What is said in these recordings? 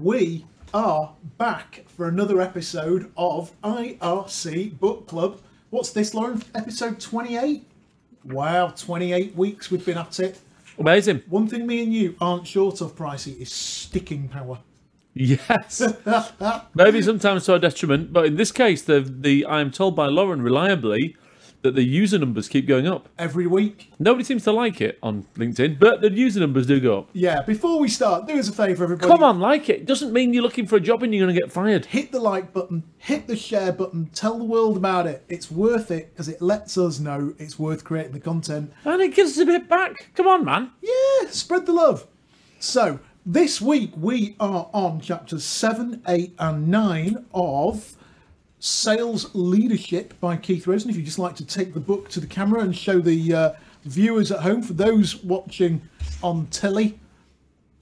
We are back for another episode of IRC Book Club. What's this, Lauren? Episode 28? Wow, 28 weeks we've been at it. Amazing. One thing me and you aren't short of, Pricey, is sticking power. Yes. Maybe sometimes to our detriment, but in this case, the the I am told by Lauren reliably that the user numbers keep going up. Every week. Nobody seems to like it on LinkedIn, but the user numbers do go up. Yeah, before we start, do us a favour, everybody. Come on, like it. Doesn't mean you're looking for a job and you're going to get fired. Hit the like button, hit the share button, tell the world about it. It's worth it because it lets us know it's worth creating the content. And it gives us a bit back. Come on, man. Yeah, spread the love. So, this week we are on chapters 7, 8, and 9 of Sales Leadership by Keith Rosen. If you'd just like to take the book to the camera and show the uh, viewers at home, for those watching on telly,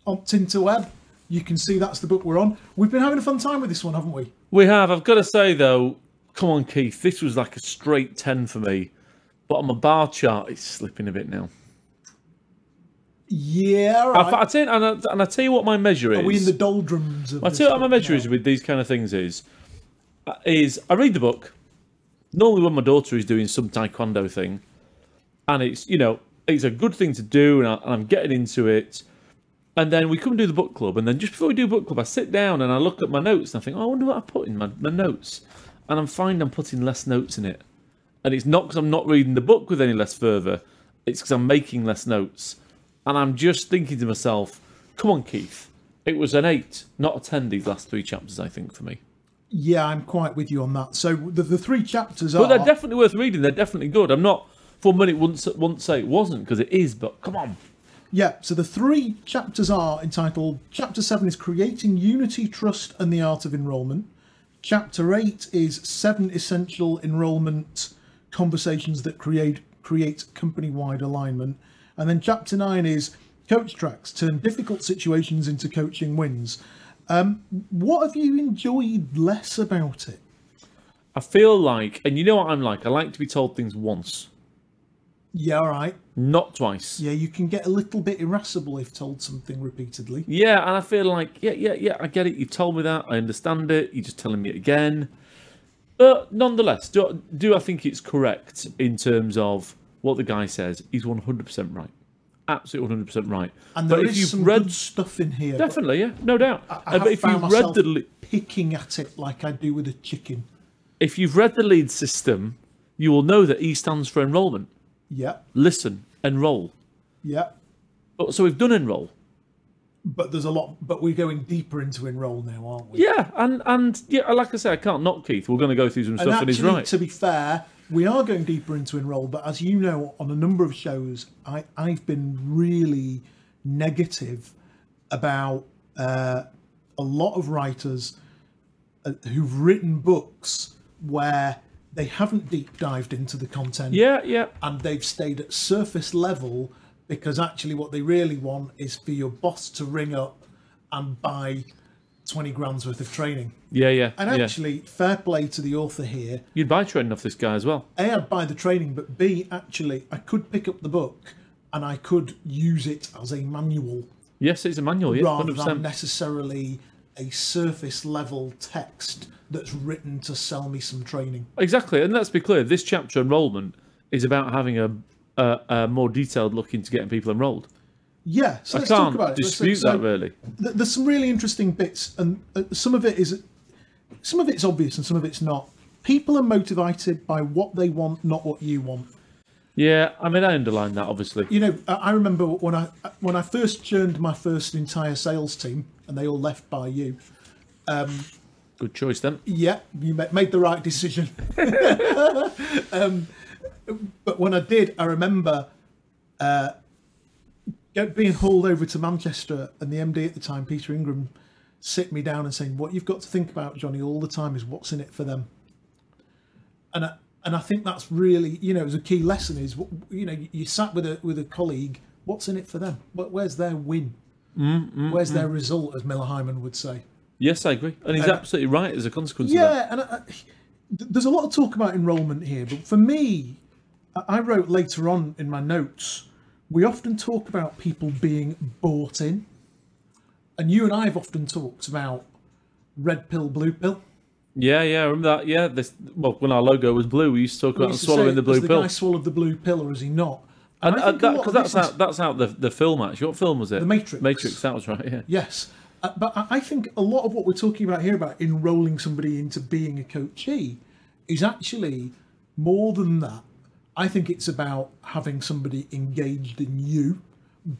on Tinterweb, you can see that's the book we're on. We've been having a fun time with this one, haven't we? We have. I've got to say though, come on, Keith. This was like a straight ten for me, but on my bar chart, it's slipping a bit now. Yeah, I, right. I tell you, and, I, and I tell you what my measure is. Are we in the doldrums of I tell you what my measure now? is with these kind of things is is I read the book normally when my daughter is doing some taekwondo thing, and it's you know it's a good thing to do, and, I, I'm getting into it. And then we come and do the book club, and then just before we do book club, I sit down and I look at my notes and I think, oh, I wonder what I put in my, my notes, and I'm finding I'm putting less notes in it, and it's not because I'm not reading the book with any less fervour, it's because I'm making less notes, and I'm just thinking to myself, come on, Keith, it was an eight, not a ten. These last three chapters, I think, for me. Yeah, I'm quite with you on that. So the, the three chapters are. But they're definitely worth reading. They're definitely good. I'm not for a minute wouldn't wouldn't say it wasn't because it is. But come on, Yeah, so the three chapters are entitled Chapter 7 is Creating Unity, Trust, and the Art of Enrollment. Chapter 8 is Seven Essential Enrollment Conversations that Create create Company Wide Alignment. And then Chapter 9 is Coach Tracks Turn Difficult Situations into Coaching Wins. Um, what have you enjoyed less about it? I feel like, and you know what I'm like. I like to be told things once, Yeah, all right. not twice. Yeah, you can get a little bit irascible if told something repeatedly. Yeah, and I feel like, yeah, yeah, yeah, I get it. You've told me that. I understand it. You're just telling me it again. But nonetheless, do, do I think it's correct in terms of what the guy says? He's 100% right. Absolutely 100% right. And but there if is you've some read, good stuff in here. definitely, yeah, no doubt. I Uh, have but if found you've read the, le- picking at it like I do with a chicken. if you've read the lead system, you will know that E stands for enrollment. Yeah, Listen, enroll. yeah. Oh, So we've done enroll. But there's a lot. But we're going deeper into enroll now, aren't we? Yeah, and and yeah, like I say, I can't knock Keith. We're going to go through some And stuff, and he's right. to be fair, we are going deeper into enroll. But as you know, on a number of shows, I I've been really negative about uh, a lot of writers uh, who've written books where they haven't deep dived into the content. Yeah, yeah, and they've stayed at surface level because actually what they really want is for your boss to ring up and buy 20 grand's worth of training. yeah, yeah. And yeah. actually, fair play to the author here. You'd buy training off this guy as well. A, I'd buy the training, but B, actually, I could pick up the book and I could use it as a manual Yes, it's a manual. Yeah, rather hundred than necessarily a surface level text that's written to sell me some training. Exactly, and let's be clear. This chapter enrollment is about having a a, a more detailed look into getting people enrolled. Yeah, so I let's talk about it. Dispute so- that really. th- there's some really interesting bits, and uh, some of it is, some of it's obvious and some of it's not. People are motivated by what they want, not what you want. Yeah, I mean, I underline that obviously. You know, I remember when I when I first churned my first entire sales team, and they all left by you. Good choice then. Yeah, you made the right decision. um, but when I did, I remember uh, being hauled over to Manchester, and the MD at the time, Peter Ingram, sit me down and saying, "What you've got to think about, Johnny, all the time is what's in it for them." And I, and I think that's really, you know, as a key lesson is, you know, you sat with a with a colleague. What's in it for them? Where's their win? Mm, mm, where's mm. their result, as Miller Heiman would say? Yes, I agree, and he's And- absolutely right as a consequence of that. Yeah, and I, I, there's a lot of talk about enrolment here, but for me, I wrote later on in my notes, we often talk about people being bought in. And you and I have often talked about red pill, blue pill. Yeah, yeah, I remember that. Yeah, this well, when our logo was blue, we used to talk about swallowing the blue has the pill. guy swallowed the blue pill or is he not? and uh, that, cause that's this is- out, that's out the the film actually. What film was it? The Matrix. Matrix. That was right. Yeah. Yes. Uh, but I I think a lot of what we're talking about here about enrolling somebody into being a coachee is actually more than that. I think it's about having somebody engaged in you,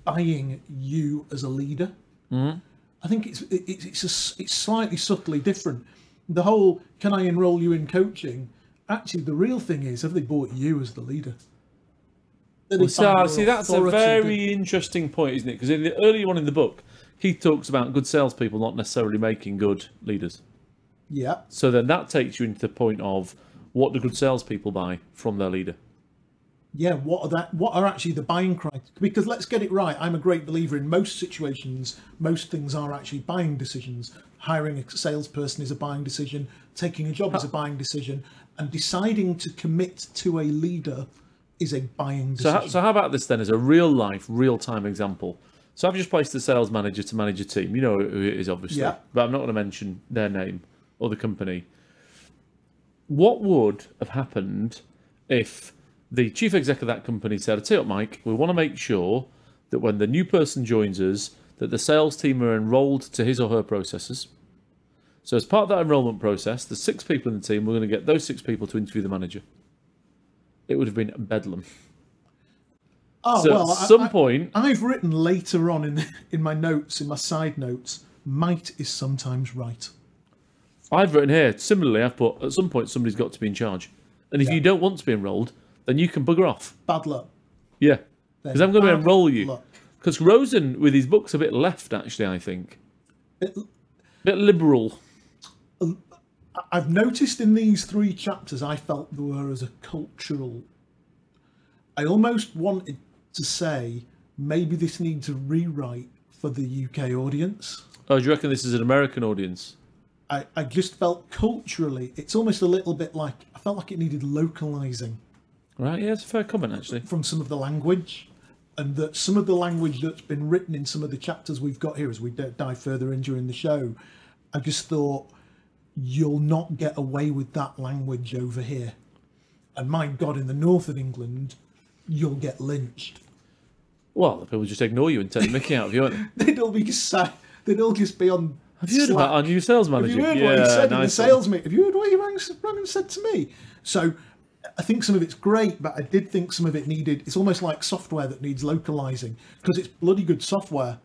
buying you as a leader. Mm-hmm. I think it's it, it's it's, a it's slightly subtly different. The whole "can I enroll you in coaching?" Actually, the real thing is have they bought you as the leader? They So, see, that's a very interesting point, isn't it? Because in the early one in the book, Keith talks about good salespeople not necessarily making good leaders. Yeah, So then that takes you into the point of what do good salespeople buy from their leader? Yeah what are that what are actually the buying criteria because let's get it right i'm a great believer in most situations most things are actually buying decisions hiring a salesperson is a buying decision taking a job is a buying decision and deciding to commit to a leader is a buying So decision how, so how about this then as a real life, real time example? So I've just placed a sales manager to manage a team. You know who it is, obviously, Yeah. but I'm not going to mention their name or the company. What would have happened if the chief exec of that company said, "I tell you what, Mike, we want to make sure that when the new person joins us, that the sales team are enrolled to his or her processes." So as part of that enrollment process, the six people in the team, we're going to get those six people to interview the manager. It would have been bedlam. oh So well at some I, point, i've written later on in in my notes in my side notes might is sometimes right I've written here, similarly, I've put at some point somebody's got to be in charge. And if Yeah. you don't want to be enrolled, then you can bugger off. bad luck Yeah. Because I'm going to enroll you. Because Rosen, with his books, a bit left, actually, I think. It- bit liberal. I've noticed in these three chapters, I felt there were as a cultural. I almost wanted to say maybe this needs a rewrite for the UK audience. Oh, do you reckon this is an American audience? I, I just felt culturally, it's almost a little bit like I felt like it needed localizing Right, yeah, it's a fair comment, actually. from some of the language, and that some of the language that's been written in some of the chapters we've got here as we d- dive further in during the show, I just thought you'll not get away with that language over here. And my God, in the north of England, you'll get lynched. Well, the people just ignore you and take the mickey out of you, they? They'd all be sa- they'd all just be on. Have you heard about our new sales Have you heard yeah, what he said in the sales meeting? Have you heard what he rang, rang and said to me? So I think some of it's great, but I did think some of it needed. It's almost like software that needs localizing because it's bloody good software.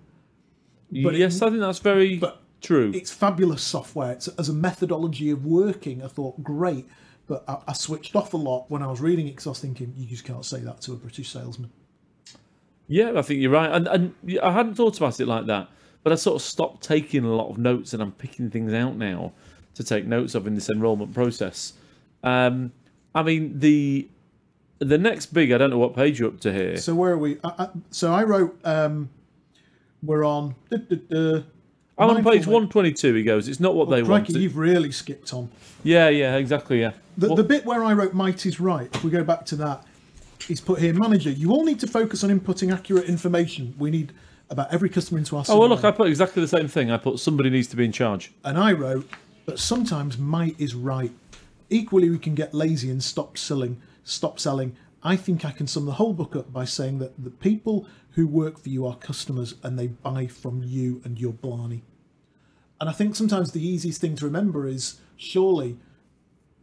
but it- yes, I think that's very true. It's fabulous software. It's as a methodology of working. I thought great, but I, I switched off a lot when I was reading it because I was thinking you just can't say that to a British salesman. Yeah, I think you're right, and and I hadn't thought about it like that, but I sort of stopped taking a lot of notes, and I'm picking things out now to take notes of in this enrolment process. Um, I mean the the next big, I don't know what page you're up to here. So where are we? I, I, so I wrote. Um, we're on. duh, duh, duh, I'm on page 122. He goes, it's not what they Crikey, want. you've really skipped on. Yeah, yeah, exactly. Yeah. The, the bit where I wrote "might is right," if we go back to that, he's put here, manager. You all need to focus on inputting accurate information. We need about every customer into our. oh well, look, I put exactly the same thing. I put somebody needs to be in charge. and I wrote, but sometimes might is right. Equally, we can get lazy and stop selling. Stop selling. I think I can sum the whole book up by saying that the people who work for you are customers and they buy from you and your blarney. And I think sometimes the easiest thing to remember is surely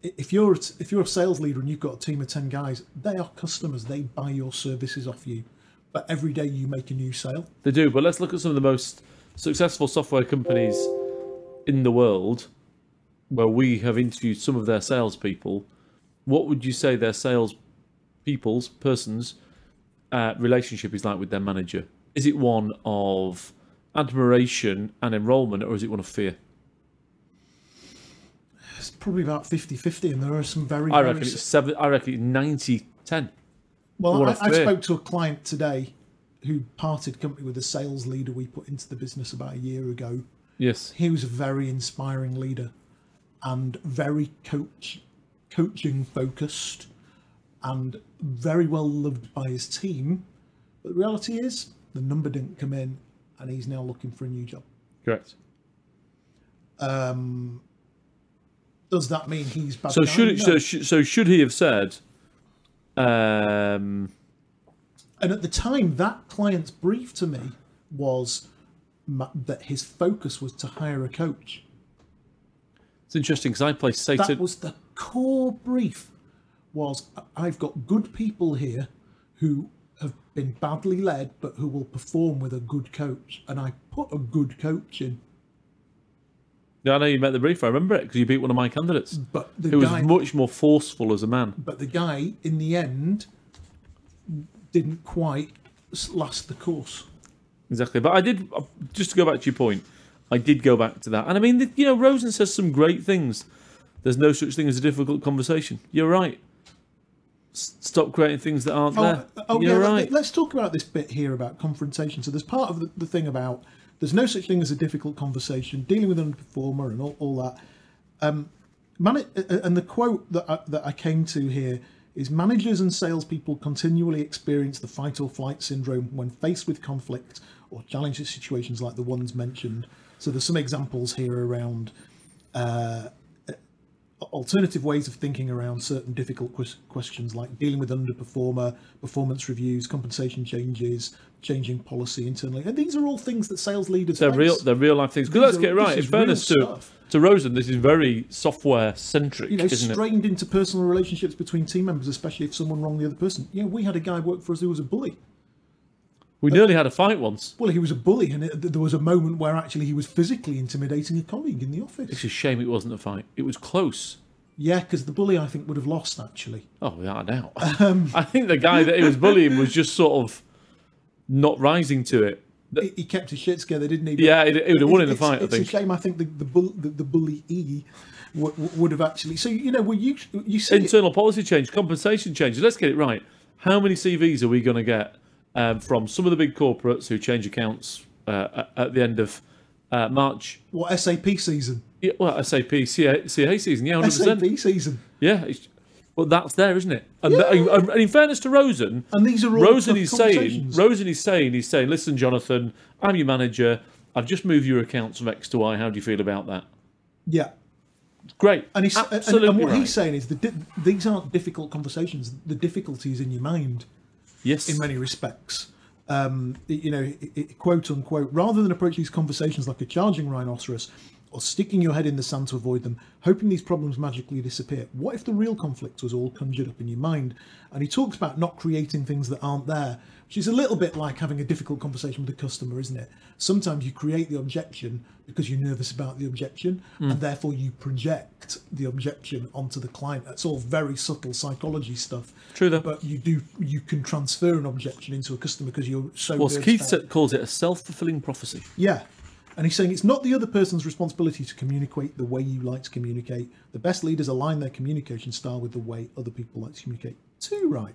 if you're if you're a sales leader and you've got a team of 10 guys they are customers they buy your services off you but every day you make a new sale They do, but let's look at some of the most successful software companies in the world where we have interviewed some of their salespeople. What would you say their sales people's persons uh, relationship is like with their manager? Is it one of admiration and enrollment, or is it one of fear? it's probably about 50-50 and there are some very, I very reckon it's seven. I reckon it's 90 10. Well, I, I, a I fear. spoke to a client today who parted company with a sales leader we put into the business about a year ago. Yes. He was a very inspiring leader and very coach, coaching focused, and very well loved by his team. But the reality is, the number didn't come in, and he's now looking for a new job. Correct. Um, does that mean he's bad? So should No. so so should he have said? Um, And at the time, that client's brief to me was that his focus was to hire a coach. It's interesting because I play Satan. That was the core brief. Was I've got good people here who have been badly led, but who will perform with a good coach, and I put a good coach in. Yeah, I know you met the brief. I remember it because you beat one of my candidates. But the Who was much more forceful as a man. but the guy in the end didn't quite last the course. Exactly. But I did, uh, just to go back to your point, I did go back to that. And I mean, you know, Rosen says some great things. There's no such thing as a difficult conversation. You're right. S- Stop creating things that aren't there. Oh, oh You're yeah, right. let, us talk about this bit here about confrontation. So there's part of the, the thing about there's no such thing as a difficult conversation, dealing with an underperformer and all, all that. Um, man, and the quote that I, that I came to here is managers and salespeople continually experience the fight or flight syndrome when faced with conflict or challenging situations like the ones mentioned. So there's some examples here around uh, alternative ways of thinking around certain difficult ques- questions like dealing with underperformer, performance reviews, compensation changes, changing policy internally. And these are all things that sales leaders They're face. real. They're real life things. Because let's are- get right. In fairness to stuff. to Rosen, this is very software centric, you know, isn't it? strained into personal relationships between team members, especially if someone wronged the other person. You know, we had a guy work for us who was a bully. We nearly had a fight once. Well, he was a bully, and it, there was a moment where actually he was physically intimidating a colleague in the office. It's a shame it wasn't a fight. It was close. Yeah, because the bully, I think, would have lost actually. Oh, without a doubt. Um, I think the guy that he was bullying was just sort of not rising to it. He, he kept his shit together, didn't he? Yeah, he would have won in the it's, fight. I It's a shame. I think the the, bull, the, the bully E would, would have actually. So you know, well, you you see, it- internal policy change, compensation change. Let's get it right. How many CVs are we going to get um, from some of the big corporates who change accounts uh, at- the end of uh, March? what SAP season? Yeah, well, SAP CA, CA season, yeah, hundred SAP season, Yeah, it's, well, that's there, isn't it? And, and in fairness to Rosen, and these are all Rosen is saying. Rosen is saying, he's saying, listen, Jonathan, I'm your manager. I've just moved your accounts from X to Y. How do you feel about that? yeah. Great, And, he's, and- absolutely and, what right. he's saying is that di- these aren't difficult conversations. The difficulty is in your mind. Yes, in many respects. Um, you know, quote unquote, rather than approach these conversations like a charging rhinoceros or sticking your head in the sand to avoid them, hoping these problems magically disappear. What if the real conflict was all conjured up in your mind? And he talks about not creating things that aren't there, which is a little bit like having a difficult conversation with a customer, isn't it? Sometimes you create the objection because you're nervous about the objection, Hmm. and therefore you project the objection onto the client. That's all very subtle psychology stuff True though. but you do you can transfer an objection into a customer because you're so Well, Keith about it. calls it a self-fulfilling prophecy. yeah and he's saying it's not the other person's responsibility to communicate the way you like to communicate. The best leaders align their communication style with the way other people like to communicate. Too right.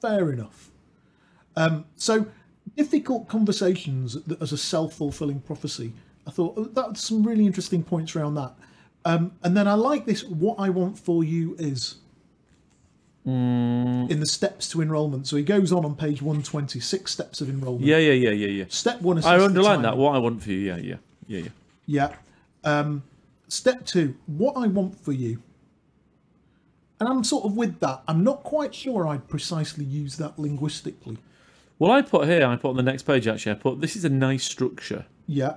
Fair enough. Um, so difficult conversations as a self-fulfilling prophecy. I thought oh, that's some really interesting points around that. Um, and then i like this what i want for you is in the steps to enrolment. So he goes on on page 126 steps of enrolment. Yeah, yeah, yeah, yeah, yeah. Step one, is. I underline that. What I want for you. Yeah, yeah, yeah, yeah. Yeah. Um, step two, what I want for you. And I'm sort of with that. I'm not quite sure I'd precisely use that linguistically. Well, I put here. I put on the next page. Actually, I put this is a nice structure, Yeah.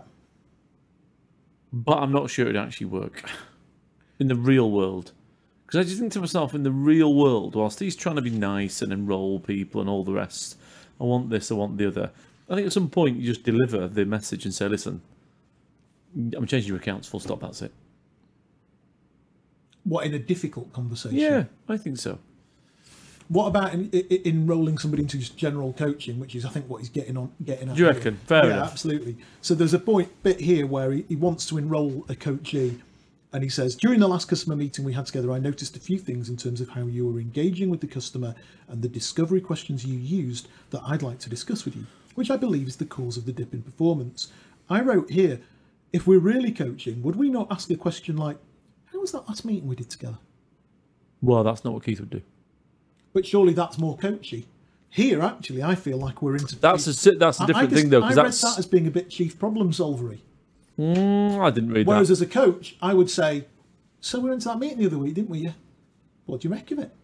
but I'm not sure it'd actually work in the real world. Because I just think to myself, in the real world, whilst he's trying to be nice and enrol people and all the rest, I want this, I want the other. I think at some point you just deliver the message and say, "Listen, I'm changing your accounts. Full stop. That's it." What in a difficult conversation? Yeah, I think so. What about in, in, enrolling somebody into just general coaching, which is I think what he's getting on getting at. Do you here. reckon? Fair yeah, enough. absolutely. So there's a point bit here where he, he wants to enrol a coachee, and he says during the last customer meeting we had together, I noticed a few things in terms of how you were engaging with the customer and the discovery questions you used that I'd like to discuss with you, which I believe is the cause of the dip in performance. I wrote here, if we're really coaching, would we not ask a question like, "How was that last meeting we did together?" Well, that's not what Keith would do. But surely that's more coachy. Here, actually, I feel like we're into. That's a that's a I- I different just- thing though, I because read that's that as being a bit chief problem solvery. Mm, I didn't read that. Whereas that. as a coach, I would say, "So we went to that meeting the other week, didn't we? Yeah. What do you make of it?"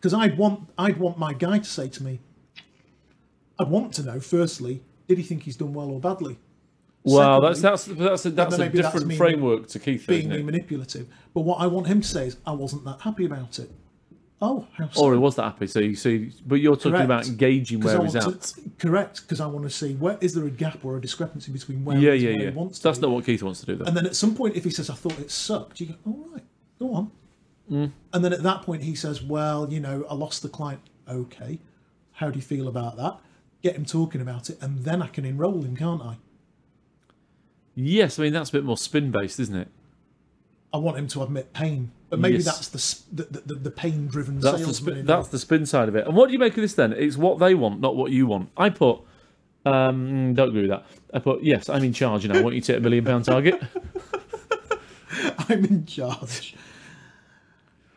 Because I'd want I'd want my guy to say to me, I'd want to know firstly, did he think he's done well or badly? Well, that's Secondly, that's that's a, that's a maybe that's different framework to Keith, being manipulative. But what I want him to say is, I wasn't that happy about it. Oh, how so? Or he was that happy. So you see, but you're talking Correct. about gauging where he's at. to- correct, because I want to see where is there a gap or a discrepancy between where Yeah, he yeah, where yeah. he wants to That's be. not what Keith wants to do, though. And then at some point, if he says, I thought it sucked, you go, all right, go on. Mm. And then at that point, he says, well, you know, I lost the client. Okay. How do you feel about that? Get him talking about it, and then I can enroll him, can't I? yes, I mean that's a bit more spin based, isn't it? I want him to admit pain. But maybe Yes. that's the, the, the, the pain driven That's the salesman. spin, in that's the spin side of it. And what do you make of this then? It's what they want, not what you want. I put, um, don't agree with that. I put, yes, I'm in charge and I want you to hit a million pound target. I'm in charge.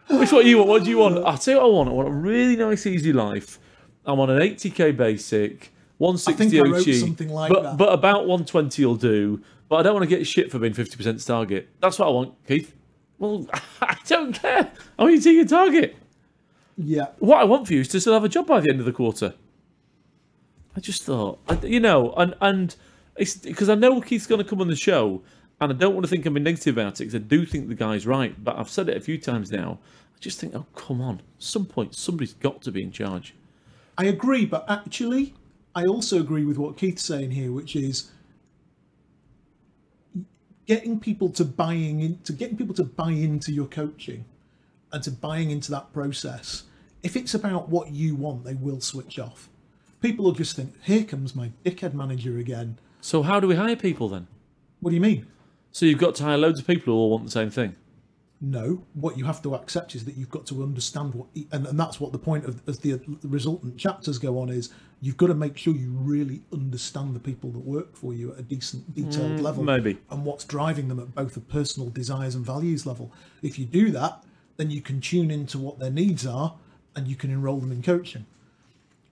Which what you want? What do you want? I'll tell you what I want. I want a really nice, easy life. I'm on an 80k basic, 160 I think I wrote OT, something like but, that. but about 120 will do. But I don't want to get shit for being 50% target. That's what I want, Keith. Well, I don't care. I want you to hit your target. Yeah. What I want for you is to still have a job by the end of the quarter. I just thought, you know, and and it's because I know Keith's going to come on the show, and I don't want to think I'm being negative about it because I do think the guy's right. But I've said it a few times now. I just think, oh come on, at some point somebody's got to be in charge. I agree, but actually, I also agree with what Keith's saying here, which is getting people to buying into getting people to buy into your coaching and to buying into that process. If it's about what you want, they will switch off. People will just think, "Here comes my dickhead manager again." So how do we hire people then? What do you mean? So you've got to hire loads of people who all want the same thing. No, what you have to accept is that you've got to understand what, and, and that's what the point of as the resultant chapters go on is you've got to make sure you really understand the people that work for you at a decent, detailed mm, level, maybe. and what's driving them at both a personal desires and values level. If you do that, then you can tune into what their needs are, and you can enroll them in coaching.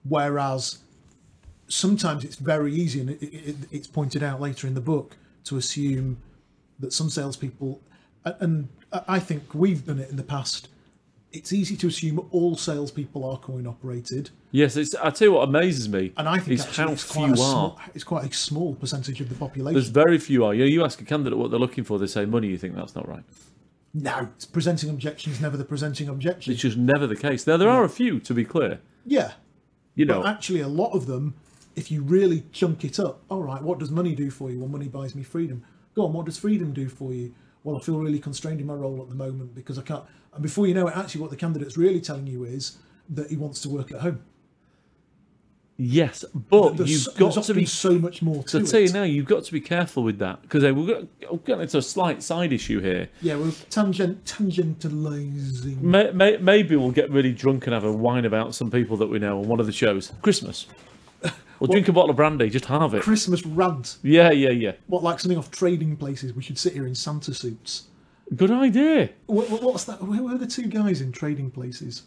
Whereas sometimes it's very easy, and it, it, it's pointed out later in the book, to assume that some salespeople, and I think we've done it in the past. It's easy to assume all salespeople are coin operated, Yes, it's. I tell you what amazes me and I think is actually how it's quite, few small, are. it's quite a small percentage of the population. There's very few are. You, know, you ask a candidate what they're looking for, they say money. You think that's not right. no, it's presenting objections never the presenting objection. It's just never the case. Now there are a few, to be clear. Yeah, You know, but actually, a lot of them, if you really chunk it up, all right, what does money do for you? Well, money buys me freedom. Go on, what does freedom do for you? Well, I feel really constrained in my role at the moment because I can't. And before you know it, actually, what the candidate's really telling you is that he wants to work at home. yes, but There's, you've got to be. so much more to So I tell you now, you've got to be careful with that because we're going uh, we're getting into a slight side issue here. Yeah, we're tangent tangentializing. May, may, maybe we'll get really drunk and have a whine about some people that we know on one of the shows. Christmas. We'll drink a bottle of brandy, just have it. Christmas rant. Yeah, yeah, yeah. What like something off trading places? We should sit here in Santa suits. Good idea. What, what- what's that? Where were the two guys in trading places?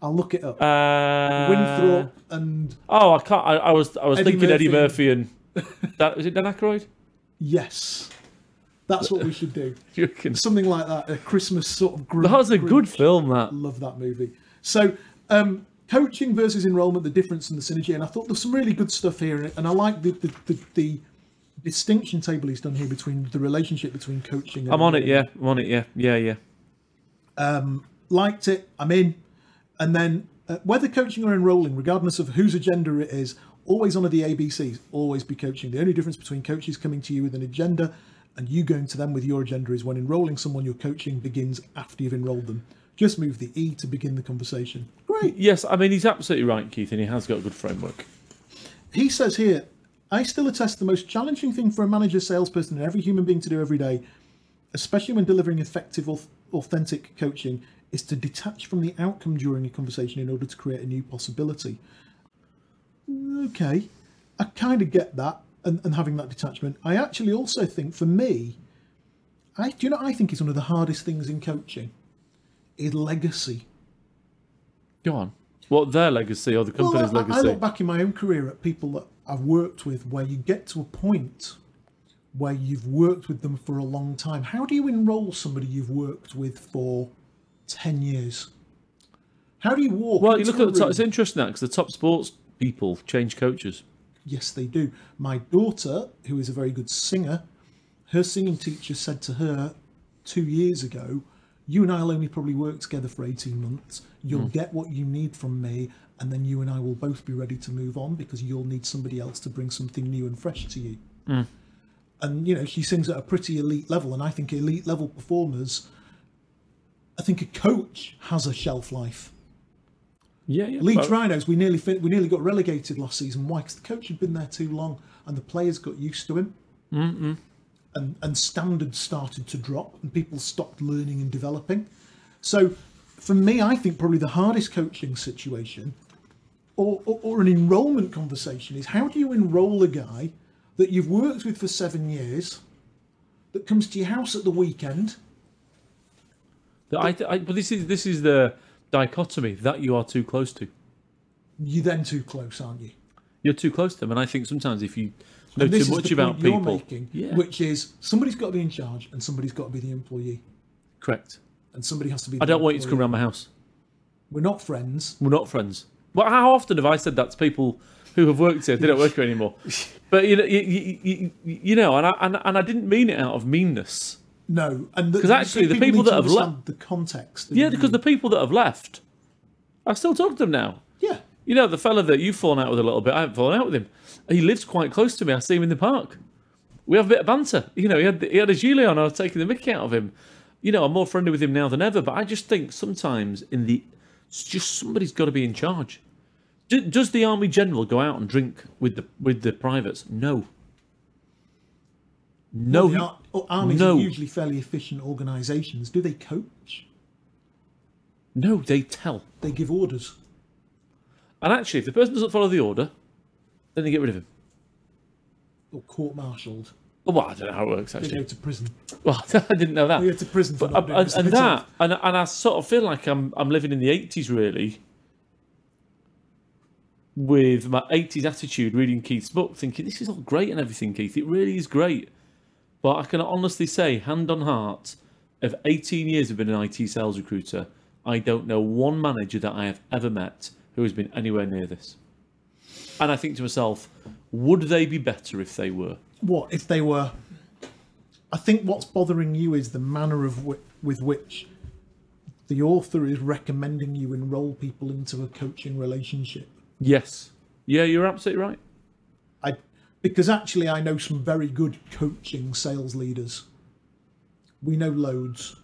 I'll look it up. Uh, Winthrop and Oh, I can't. I, I was I was Eddie thinking Eddie Murphy. Murphy and that is it Dan Aykroyd? yes, that's what we should do. You reckon? Something like that. A Christmas sort of. group. That was a gr- good film. That Love that movie. So, um, coaching versus enrollment, the difference and the synergy, and I thought there's some really good stuff here, and I like the the, the, the distinction table he's done here between the relationship between coaching. and I'm on it. Yeah, I'm on it. Yeah, yeah, yeah. liked it, I'm in. And then uh, whether coaching or enrolling, regardless of whose agenda it is, always honour the ABCs, always be coaching. The only difference between coaches coming to you with an agenda and you going to them with your agenda is when enrolling someone, your coaching begins after you've enrolled them. Just move the E to begin the conversation. Great. Yes, I mean he's absolutely right, Keith, and he has got a good framework. He says here, I still attest the most challenging thing for a manager, salesperson, and every human being to do every day, especially when delivering effective, authentic coaching, is to detach from the outcome during a conversation in order to create a new possibility. Okay, I kind of get that and, and having that detachment. I actually also think for me, I do you know I think it's one of the hardest things in coaching is legacy. Go on. What their legacy or the company's Well, I, I legacy? look back in my own career at people that I've worked with where you get to a point where you've worked with them for a long time. How do you enroll somebody you've worked with for 10 years? How do you walk? Well, you look at the top, it's interesting that because the top sports people change coaches. Yes, they do. My daughter, who is a very good singer, her singing teacher said to her two years ago, You and I will only probably work together for 18 months. You'll get what you need from me, and then you and I will both be ready to move on because you'll need somebody else to bring something new and fresh to you. And, you know, she sings at a pretty elite level, and I think elite level performers, I think a coach has a shelf life. Yeah, yeah. Leeds Well, Rhinos, we nearly we nearly got relegated last season. Why? Because the coach had been there too long, and the players got used to him, mm and and standards started to drop, and people stopped learning and developing. So, for me, I think probably the hardest coaching situation, or, or, or an enrolment conversation, is how do you enrol a guy that you've worked with for seven years, that comes to your house at the weekend, the- I, I, but this is this is the dichotomy that you are too close to. you're then too close, aren't you? You're too close to them, and I think sometimes if you know And too much about people, making, yeah, which is somebody's got to be in charge and somebody's got to be the employee, correct. And somebody has to be. I don't want you to come around my house. We're not friends. We're not friends. Well, how often have I said that to people who have worked here? They don't work here anymore. But you know, you, you, you, know, and I and, and I didn't mean it out of meanness. No, and 'Cause actually the people to that have left the context. Yeah, because the people that have left, I still talk to them now. yeah, You know, the fella that you've fallen out with a little bit, I haven't fallen out with him. He lives quite close to me. I see him in the park. We have a bit of banter. You know, he had he had a gilet on. I was taking the mickey out of him. You know, I'm more friendly with him now than ever. But I just think sometimes in the, it's just somebody's got to be in charge. Do, does the army general go out and drink with the with the privates? No. No. the ar- oh, armies no. are usually fairly efficient organisations. Do they coach? no, they tell. They give orders. And actually, if the person doesn't follow the order, then they get rid of him. Or court-martialed. Well, I don't know how it works actually. They actually. go to prison. Well, I didn't know that. They go to prison for But, uh, and, and that, and, and I sort of feel like I'm I'm living in the 80s really, with my 80s attitude, reading Keith's book, thinking this is all great and everything, Keith. It really is great, but I can honestly say, hand on heart, of 18 years of being an IT sales recruiter, I don't know one manager that I have ever met who has been anywhere near this. And I think to myself, would they be better if they were? What if they were? I think what's bothering you is the manner of wi- with which the author is recommending you enroll people into a coaching relationship. Yes. Yeah, you're absolutely right. I because actually I know some very good coaching sales leaders. We know loads,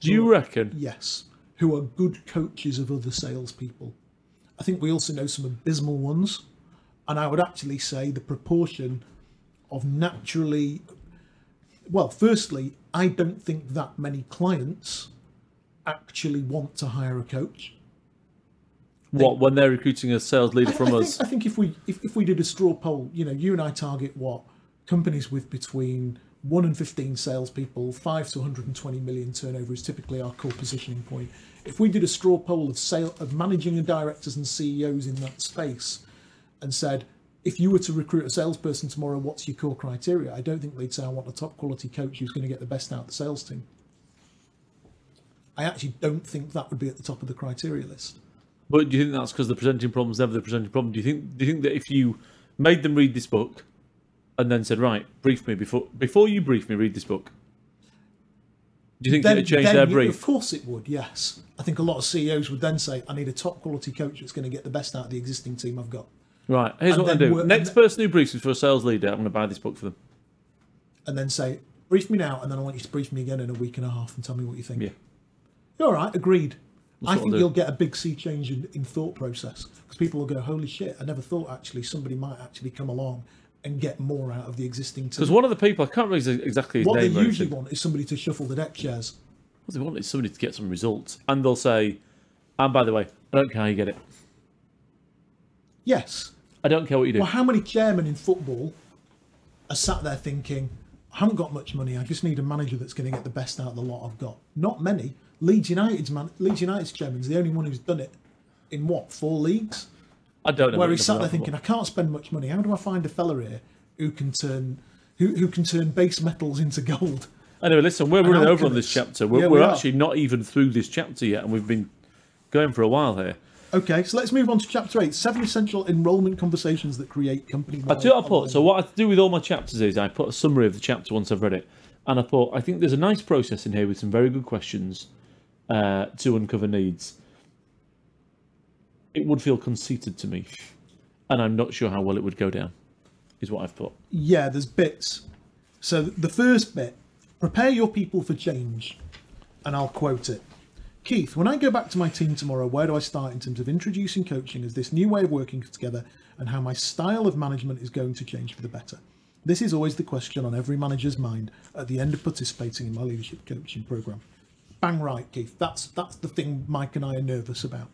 Do you reckon? yes, who are good coaches of other salespeople. I think we also know some abysmal ones, and I would actually say the proportion of naturally, well, firstly, I don't think that many clients actually want to hire a coach. What when they're recruiting a sales leader from I us? Think, I think if we if, if we did a straw poll, you know, you and I target what companies with between one and fifteen salespeople, five to 120 million turnover is typically our core positioning point. If we did a straw poll of sale of managing and directors and CEOs in that space, and said, if you were to recruit a salesperson tomorrow, what's your core criteria? I don't think they'd say I want a top quality coach who's going to get the best out of the sales team. I actually don't think that would be at the top of the criteria list. But do you think that's because the presenting problem's never the presenting problem? Do you think do you think that if you made them read this book and then said, right, brief me before before you brief me, read this book? Do you think then, it'd change then their brief? Of course it would, yes. I think a lot of CEOs would then say, I need a top quality coach that's going to get the best out of the existing team I've got. Right. Here's and what I do. Next person who briefs me for a sales leader, I'm going to buy this book for them. And then say, brief me now, and then I want you to brief me again in a week and a half and tell me what you think. Yeah. You're all right, agreed. I I'll think you'll get a big sea change in, in thought process because people will go, holy shit, I never thought actually somebody might actually come along and get more out of the existing team. Because one of the people, I can't remember exactly his What they name. or usually want is somebody to shuffle the deck chairs. What they want is somebody to get some results, and they'll say, "And by the way, I don't care how you get it. Yes, I don't care what you do." Well, how many chairmen in football are sat there thinking, I haven't got much money, I just need a manager that's going to get the best out of the lot I've got? Not many. Leeds United's man, Leeds United's chairman's the only one who's done it in what, four leagues? I don't know. Where he sat there thinking, I can't spend much money. How do I find a fella here who can turn who, who can turn base metals into gold. Anyway, listen, we're running over on this chapter. We're, Yeah, we're we actually not even through this chapter yet, and we've been going for a while here. Okay, so let's move on to chapter eight: seven essential enrollment conversations that create company. I do what I put. So what I do with all my chapters is I put a summary of the chapter once I've read it, and I put I think there's a nice process in here with some very good questions uh, to uncover needs. It would feel conceited to me, and I'm not sure how well it would go down. Is what I've put. Yeah, there's bits. So the first bit: prepare your people for change, and I'll quote it. Keith, when I go back to my team tomorrow, where do I start in terms of introducing coaching as this new way of working together and how my style of management is going to change for the better? This is always the question on every manager's mind at the end of participating in my leadership coaching program. Bang right, Keith. That's that's the thing Mike and I are nervous about.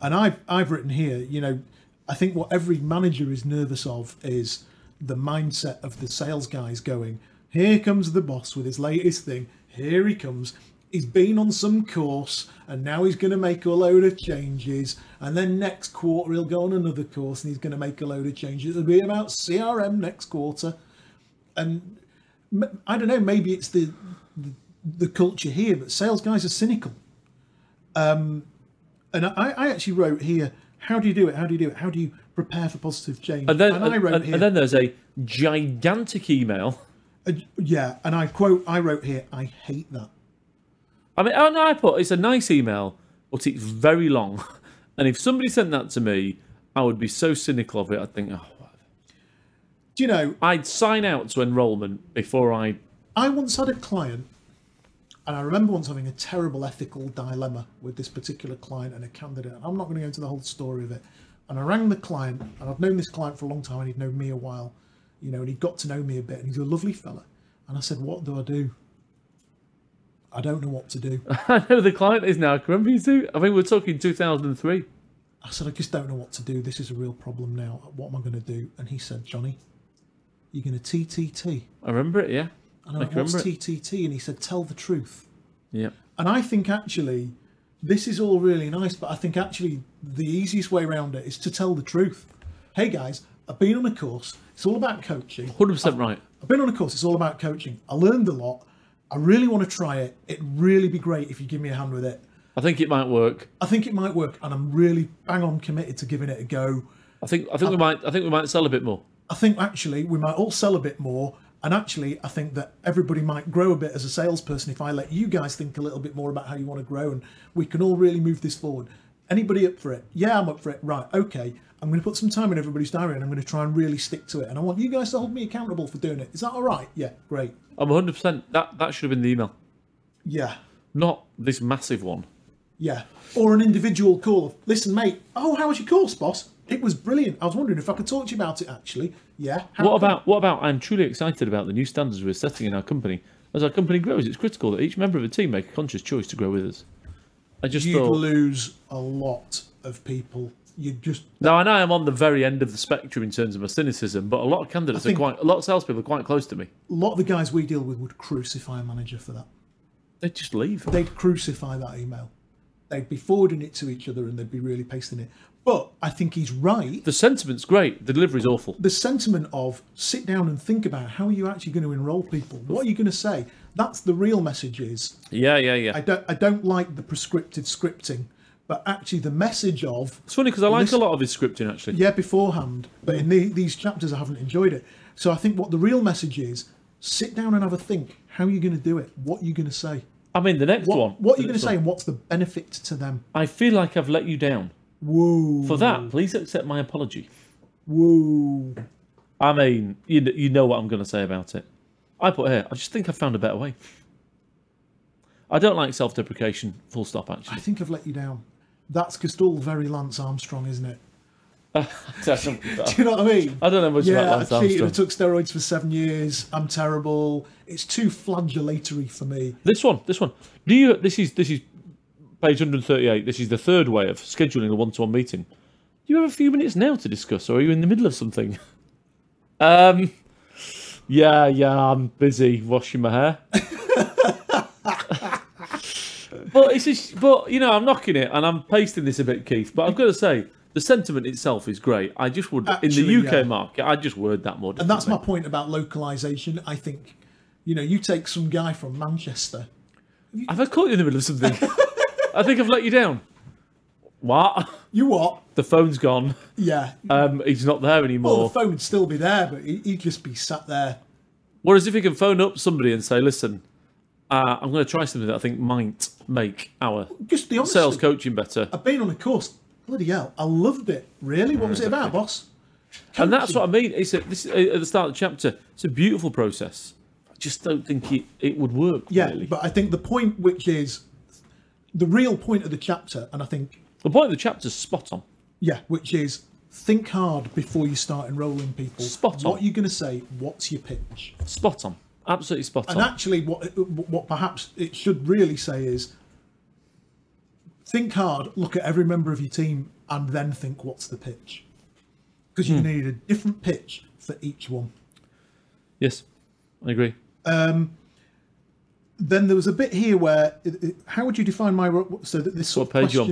And I've I've written here, you know, I think what every manager is nervous of is the mindset of the sales guys going, here comes the boss with his latest thing. Here he comes. He's been on some course and now he's going to make a load of changes. And then next quarter he'll go on another course and he's going to make a load of changes. It'll be about CRM next quarter. And i don't know, maybe it's the, the, the culture here, but sales guys are cynical. Um, and I, I actually wrote here, how do you do it? How do you do it? How do you prepare for positive change? And then, I wrote and, here, and then there's a gigantic email. uh, yeah, and I quote, I wrote here, I hate that. I mean, and I put it's a nice email, but it's very long. And if somebody sent that to me, I would be so cynical of it. I'd think, oh, Do you know, I'd sign out to enrolment before I. I once had a client, and I remember once having a terrible ethical dilemma with this particular client and a candidate. And I'm not going to go into the whole story of it. And I rang the client, and I've known this client for a long time, and he'd known me a while, you know, and he'd got to know me a bit, and he's a lovely fella. And I said, What do I do? I don't know what to do. I know the client is now. You two? I think we're talking 2003. I said, I just don't know what to do. This is a real problem now. What am I going to do? And he said, Johnny, you're going to TTT. I remember it, yeah. And I I went, What's. TTT? And he said, Tell the truth. Yeah. And I think actually, this is all really nice, but I think actually the easiest way around it is to tell the truth. Hey guys, I've been on a course. It's all about coaching. 100% right. I've been on a course. It's all about coaching. I learned a lot. I really want to try it. It'd really be great if you give me a hand with it. I think it might work. I think it might work, and I'm really bang on committed to giving it a go. I think I think we might I think we might sell a bit more. I think actually we might all sell a bit more. And actually, I think that everybody might grow a bit as a salesperson if I let you guys think a little bit more about how you want to grow and we can all really move this forward. Anybody up for it? Yeah, I'm up for it. Right, okay. I'm going to put some time in everybody's diary and I'm going to try and really stick to it. And I want you guys to hold me accountable for doing it. Is that all right? Yeah, great. I'm 100%. That that should have been the email, Yeah, not this massive one. yeah. Or an individual call of, listen, mate, oh, how was your course, boss? It was brilliant. I was wondering if I could talk to you about it, actually. Yeah. How What about what about? I'm truly excited about the new standards we're setting in our company. As our company grows, it's critical that each member of the team make a conscious choice to grow with us. I just You'd thought. lose a lot of people. You'd just Now I know I'm on the very end of the spectrum in terms of my cynicism, but a lot of candidates are quite, a lot of salespeople are quite close to me. a lot of the guys we deal with would crucify a manager for that. They'd just leave. They'd crucify that email. They'd be forwarding it to each other and they'd be really pasting it. But I think he's right. The sentiment's great. The delivery's awful. The sentiment of sit down and think about how are you actually going to enroll people? What are you going to say? That's the real message is Yeah, yeah, yeah. I don't I don't like the prescriptive scripting, but actually the message of it's funny because I like Listen- a lot of his scripting actually. yeah beforehand, but in the, these chapters I haven't enjoyed it. So I think what the real message is, sit down and have a think. How are you going to do it? What are you going to say? I mean, the next What, one. what are you going to say and what's the benefit to them? I feel like I've let you down. Whoa. For that, please accept my apology. Whoa. I mean, you, you know what I'm going to say about it. I put here, I just think I've found a better way. I don't like self deprecation, full stop, Actually, I think I've let you down. That's just all very Lance Armstrong, isn't it? Do you know what I mean? I don't know much yeah, about I Lance cheated. I Armstrong. took steroids for seven years. I'm terrible. It's too flagellatory for me. This one, this one. Do you? This is this is page 138. This is the third way of scheduling a one-to-one meeting. Do you have a few minutes now to discuss, or are you in the middle of something? Um, yeah, yeah, I'm busy washing my hair. But it's just, but you know, I'm knocking it and I'm pasting this a bit, Keith. But I've got to say, the sentiment itself is great. I just would in the UK yeah. market, I just word that more. And that's my point about localization. I think, you know, you take some guy from Manchester. Have I caught you in the middle of something? I think I've let you down. What? You what? The phone's gone. Yeah. Um, he's not there anymore. well, the phone would still be there, but he- he'd just be sat there. Whereas if he can phone up somebody and say, "Listen, uh, I'm going to try something that I think might make our Just honest. sales coaching better," I've been on a course. Bloody hell, I loved it. Really? What was it about, boss? and that's what I mean. It's a, this at the start of the chapter. It's a beautiful process. I just don't think it, it would work. Yeah, really. but I think the point, which is the real point of the chapter, and I think, the point of the chapter's spot on. yeah, which is think hard before you start enrolling people. Spot on. What are you going to say? What's your pitch? Spot on. Absolutely spot on. And actually, what what perhaps it should really say is think hard, look at every member of your team, and then think what's the pitch, because going to need a different pitch for each one. yes, I agree. Um, then there was a bit here where it, it- how would you define my so that this sort What of page you on?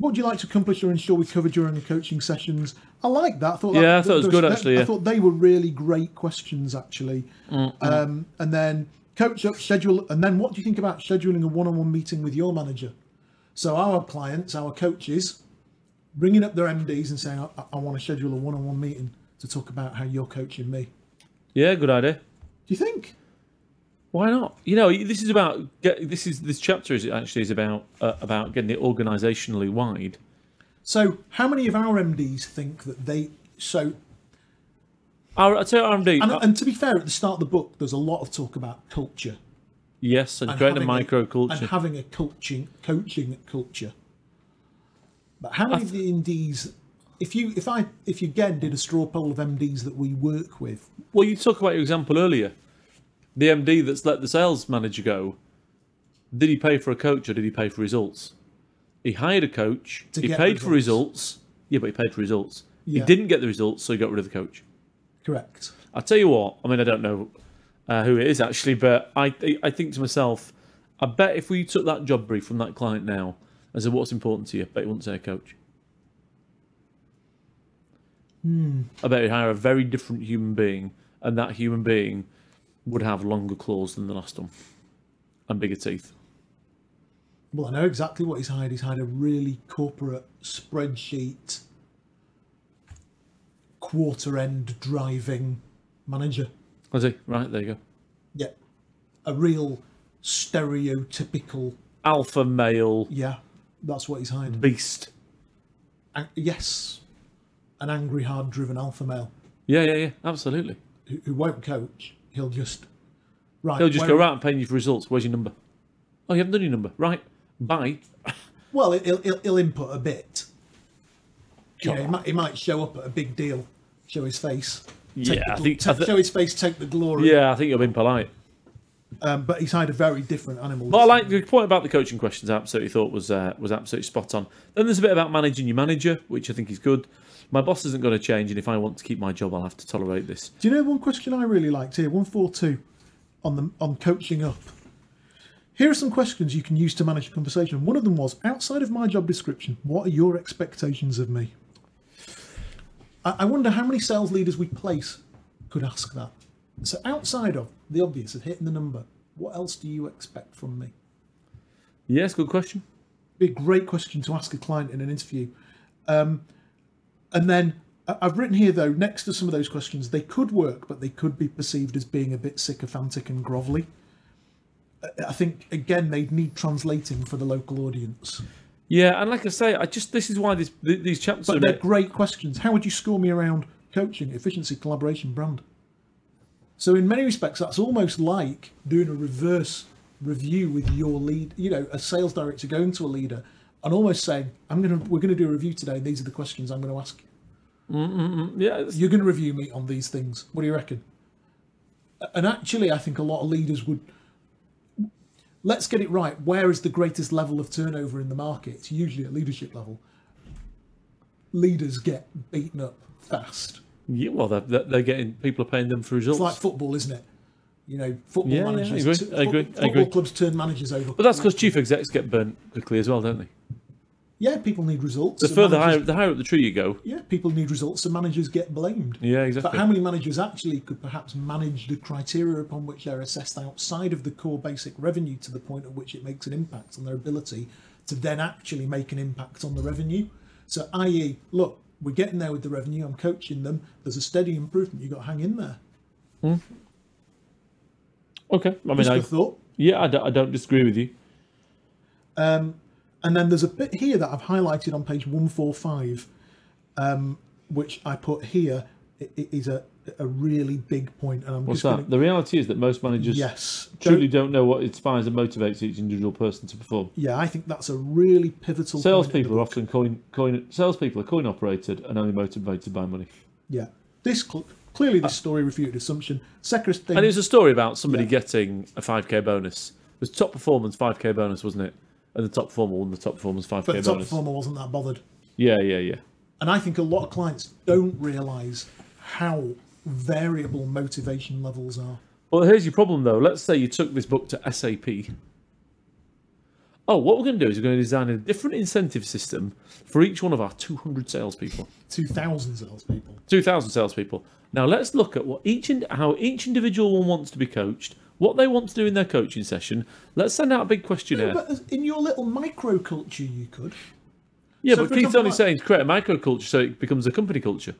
Questionnaire 139 what would you like to accomplish or ensure we cover during the coaching sessions? I like that. I thought that- Yeah, I thought it was good, that- actually, i yeah. thought they were really great questions actually. Um, and then coach up schedule and then what do you think about scheduling a one-on-one meeting with your manager? So our clients our coaches bringing up their mds and saying i, I want to schedule a one-on-one meeting to talk about how you're coaching me. Yeah, good idea. do you think Why not? You know, this is about get, this is this chapter is actually is about uh, about getting it organisationally wide. So, how many of our MDs think that they so? Our, I'd say RMD. And, uh, and to be fair, at the start of the book, there's a lot of talk about culture yes, and, and creating a micro culture. and having a coaching coaching culture. But how many of the MDs? If you if I if you again did a straw poll of MDs that we work with, Well, you talk about your example earlier. The MD that's let the sales manager go. Did he pay for a coach or did he pay for results? He hired a coach. To he paid for results. results. Yeah, but he paid for results. Yeah. He didn't get the results, so he got rid of the coach. correct? I tell you what. I mean, I don't know uh, who it is actually, but I I think to myself, I bet if we took that job brief from that client now and said, "What's important to you?" I bet he wouldn't say a coach. I bet he'd hire a very different human being, and that human being would have longer claws than the last one and bigger teeth. Well, I know exactly what he's hired. He's hired a really corporate spreadsheet, quarter end driving manager. Was he right? There you go. Yeah, a real stereotypical. Alpha male Yeah, that's what he's hired. beast. An- yes, an angry, hard-driven alpha male Yeah, yeah, yeah. Absolutely. who, who won't coach. He'll just right. He'll just go right and paying you for results. Where's your number? Oh, you haven't done your number. Right. Bye. Well, he'll, he'll, he'll input a bit. You know, he might, he might show up at a big deal, show his face. take Yeah, the I think- ta- I thi- show his face, take the glory. Yeah, I think you're being polite. Um, but he's had a very different animal. But I like the point about the coaching questions. I absolutely thought was uh, was absolutely spot on. Then there's a bit about managing your manager, which I think is good. My boss isn't going to change, and if I want to keep my job, I'll have to tolerate this. Do you know one question I really liked here? One four two, on the on coaching up. Here are some questions you can use to manage a conversation. One of them was outside of my job description. What are your expectations of me? I, I wonder how many sales leaders we place could ask that. So outside of the obvious of hitting the number, what else do you expect from me? Yes, good question. be a great question to ask a client in an interview. Um, and then I've written here though, next to some of those questions, they could work, but they could be perceived as being a bit sycophantic and grovelly. I- think again they'd need translating for the local audience. Yeah, and like I say, I just this is why this, th- these chapters But are. they're bit- great questions. How would you score me around coaching, efficiency, collaboration, brand? So in many respects, that's almost like doing a reverse review with your lead. You know, a sales director going to a leader and almost saying, "I'm gonna, we're gonna do a review today. These are the questions I'm going to ask you. yeah, it's- You're going to review me on these things. What do you reckon?" And actually, I think a lot of leaders would. Let's get it right. Where is the greatest level of turnover in the market? It's usually at leadership level. Leaders get beaten up fast. yeah, well, they're, they're they're getting people are paying them for results. It's like football, isn't it? You know, football Yeah, yeah, I agree, I agree, I Football agree. clubs turn managers over. but that's because chief execs get burnt quickly as well, don't they? Yeah, people need results. The further higher, the higher up the tree you go. Yeah, people need results, so managers get blamed. Yeah, exactly. But how many managers actually could perhaps manage the criteria upon which they're assessed outside of the core basic revenue to the point at which it makes an impact on their ability to then actually make an impact on the revenue? So, i.e., look, we're getting there with the revenue, I'm coaching them, there's a steady improvement, you've got to hang in there. Hmm. Okay. I mean, Just I, thought. yeah, I don't, I don't disagree with you. Um, And then there's a bit here that I've highlighted on page 145, um, which I put here i- i- is a, a really big point. And I'm What's just that? going to. The reality is that most managers Yes. truly Don't- don't know what inspires and motivates each individual person to perform. yeah, I think that's a really pivotal point Salespeople are often coin coin. Salespeople are coin operated and only motivated by money. Yeah. This cl- clearly this story refuted assumption. Secretary And it was a story about somebody Yeah. getting a 5k bonus. It was top performance 5k bonus, wasn't it? And the top performer won the top performance 5k but the top bonus. performer wasn't that bothered. Yeah, yeah, yeah. And I think a lot of clients don't realise how variable motivation levels are. Well, here's your problem though. Let's say you took this book to SAP. Oh, what we're going to do is we're going to design a different incentive system for each one of our 200 salespeople, 2,000 salespeople. 2,000 salespeople. Now let's look at what each ind- how each individual one wants to be coached, what they want to do in their coaching session. Let's send out a big questionnaire. But in your little microculture, you could. yeah, so but Keith's only like- saying to create a microculture so it becomes a company culture.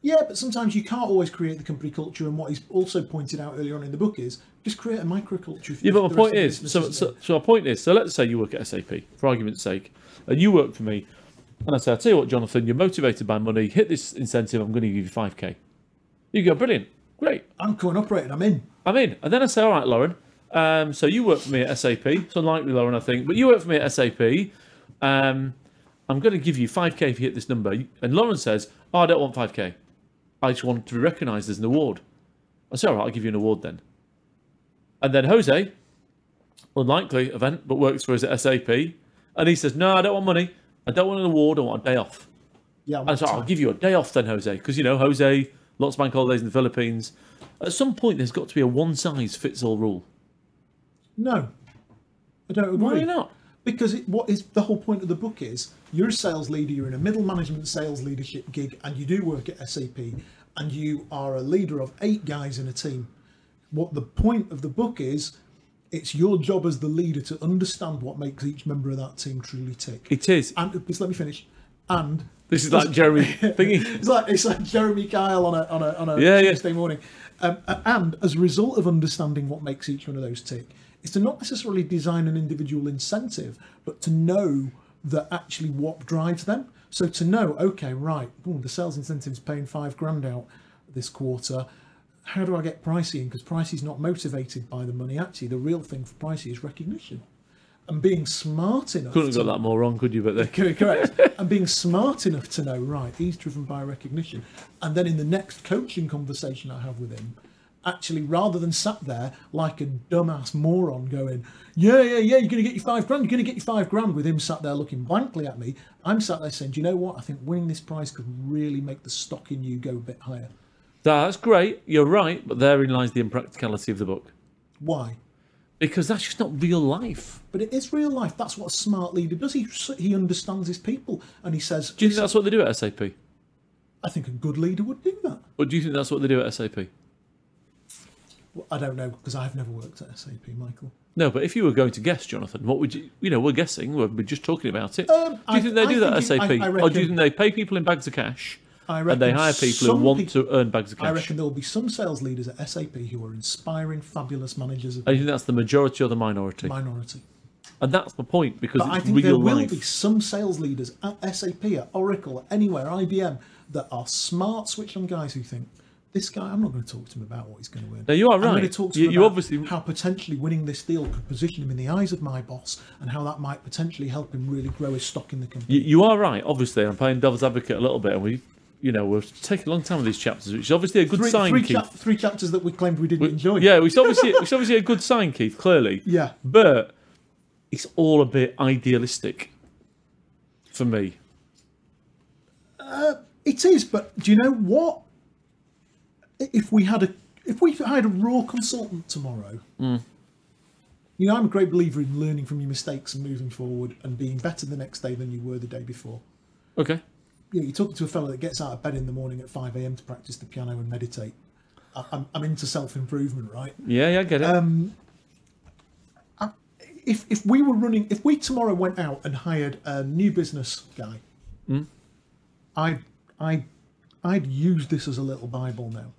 Yeah, but sometimes you can't always create the company culture. And what he's also pointed out earlier on in the book is just create a microculture. For Yeah, but the my point is, so, so, so our point is, so let's say you work at SAP, for argument's sake, and you work for me, and I say, I'll tell you what, Jonathan, you're motivated by money, hit this incentive, I'm going to give you 5k. You go, brilliant, great, I'm coin operating. I'm in. I'm in. And then I say, all right, Lauren, um, so you work for me at SAP, it's unlikely, Lauren, I think, but you work for me at SAP, um, I'm going to give you 5k if you hit this number. And Lauren says, oh, I don't want 5k. I just want to be recognised as an award. I say, all right, I'll give you an award then. And then Jose, unlikely event, but works for us at SAP, and he says, no, I don't want money. I don't want an award. I want a day off. Yeah, And so I'll give you a day off then, Jose, because you know Jose, lots of bank holidays in the Philippines. At some point, there's got to be a one size fits all rule. no, I don't agree. Why not? Because it, what is the whole point of the book is you're a sales leader, you're in a middle management sales leadership gig, and you do work at SAP, and you are a leader of eight guys in a team. What the point of the book is, it's your job as the leader to understand what makes each member of that team truly tick. It is. And just let me finish. And This is like Jeremy thingy. it's like it's like Jeremy Kyle on a on a on a Yeah, yeah. Morning. Um, and as a result of understanding what makes each one of those tick, is to not necessarily design an individual incentive, but to know that actually what drives them. So to know, okay, right, ooh, the sales incentive is paying five grand out this quarter. How do I get Pricey in? Because Pricey's not motivated by the money. Actually, the real thing for Pricey is recognition. And being smart enough Couldn't have got that more wrong, could you? But there. Correct, correct. and being smart enough to know, right, he's driven by recognition. And then in the next coaching conversation I have with him, actually, rather than sat there like a dumbass moron going, yeah, yeah, yeah, you're going to get your five grand, you're going to get your five grand, with him sat there looking blankly at me, I'm sat there saying, do you know what? I think winning this prize could really make the stock in you go a bit higher. That's great. You're right, but therein lies the impracticality of the book Why? because that's just not real life. But it is real life. That's what a smart leader does. He he understands his people, and he says, Do you think that's what they do at SAP? "I think a good leader would do that." Or do you think that's what they do at SAP? I don't know because I've never worked at SAP, Michael. No, but if you were going to guess, Jonathan, what would you? You know, we're guessing. We're, we're just talking about it. Um, do you I- think they I do that at SAP, I- I or do you think they pay people in bags of cash I and they reckon hire people who want to earn bags of cash. I reckon there will be some sales leaders at SAP who are inspiring, fabulous managers of I think that's the majority or the minority, minority. and that's the point because I think there will life. be some sales leaders at SAP, at Oracle, anywhere, IBM, that are smart switch on guys who think, this guy, I'm not going to talk to him about what he's going to win. No, you are right. I'm going to talk to You- him you about obviously- how potentially winning this deal could position him in the eyes of my boss and how that might potentially help him really grow his stock in the company. You, you are right. Obviously, I'm playing devil's advocate a little bit, and we, you know, we're taking a long time with these chapters, which is obviously a good Three, sign, three, Keith. chap- three chapters that we claimed we didn't enjoy. Yeah, which obviously which is obviously a good sign, Keith. Clearly, Yeah. but it's all a bit idealistic for me. Uh, it is, but do you know what? If we had a if we had a raw consultant tomorrow, Hmm. You know, I'm a great believer in learning from your mistakes and moving forward and being better the next day than you were the day before. Okay. You know, you're talking to a fellow that gets out of bed in the morning at 5 a.m. to practice the piano and meditate. I- I'm, I'm into self improvement, right? Yeah, yeah, I get it. Um, I- if if we were running, if we tomorrow went out and hired a new business guy, Hmm? I'd I I'd use this as a little bible now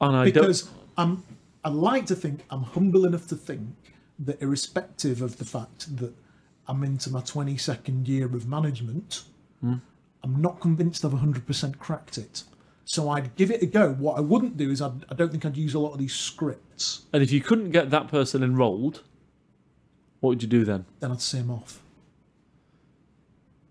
and I because don't. I'm I like to think I'm humble enough to think that irrespective of the fact that I'm into my 22nd year of management, Hmm. I'm not convinced I've 100% cracked it. So I'd give it a go. What I wouldn't do is I'd, I don't think I'd use a lot of these scripts. And if you couldn't get that person enrolled, what would you do then? Then I'd say him off.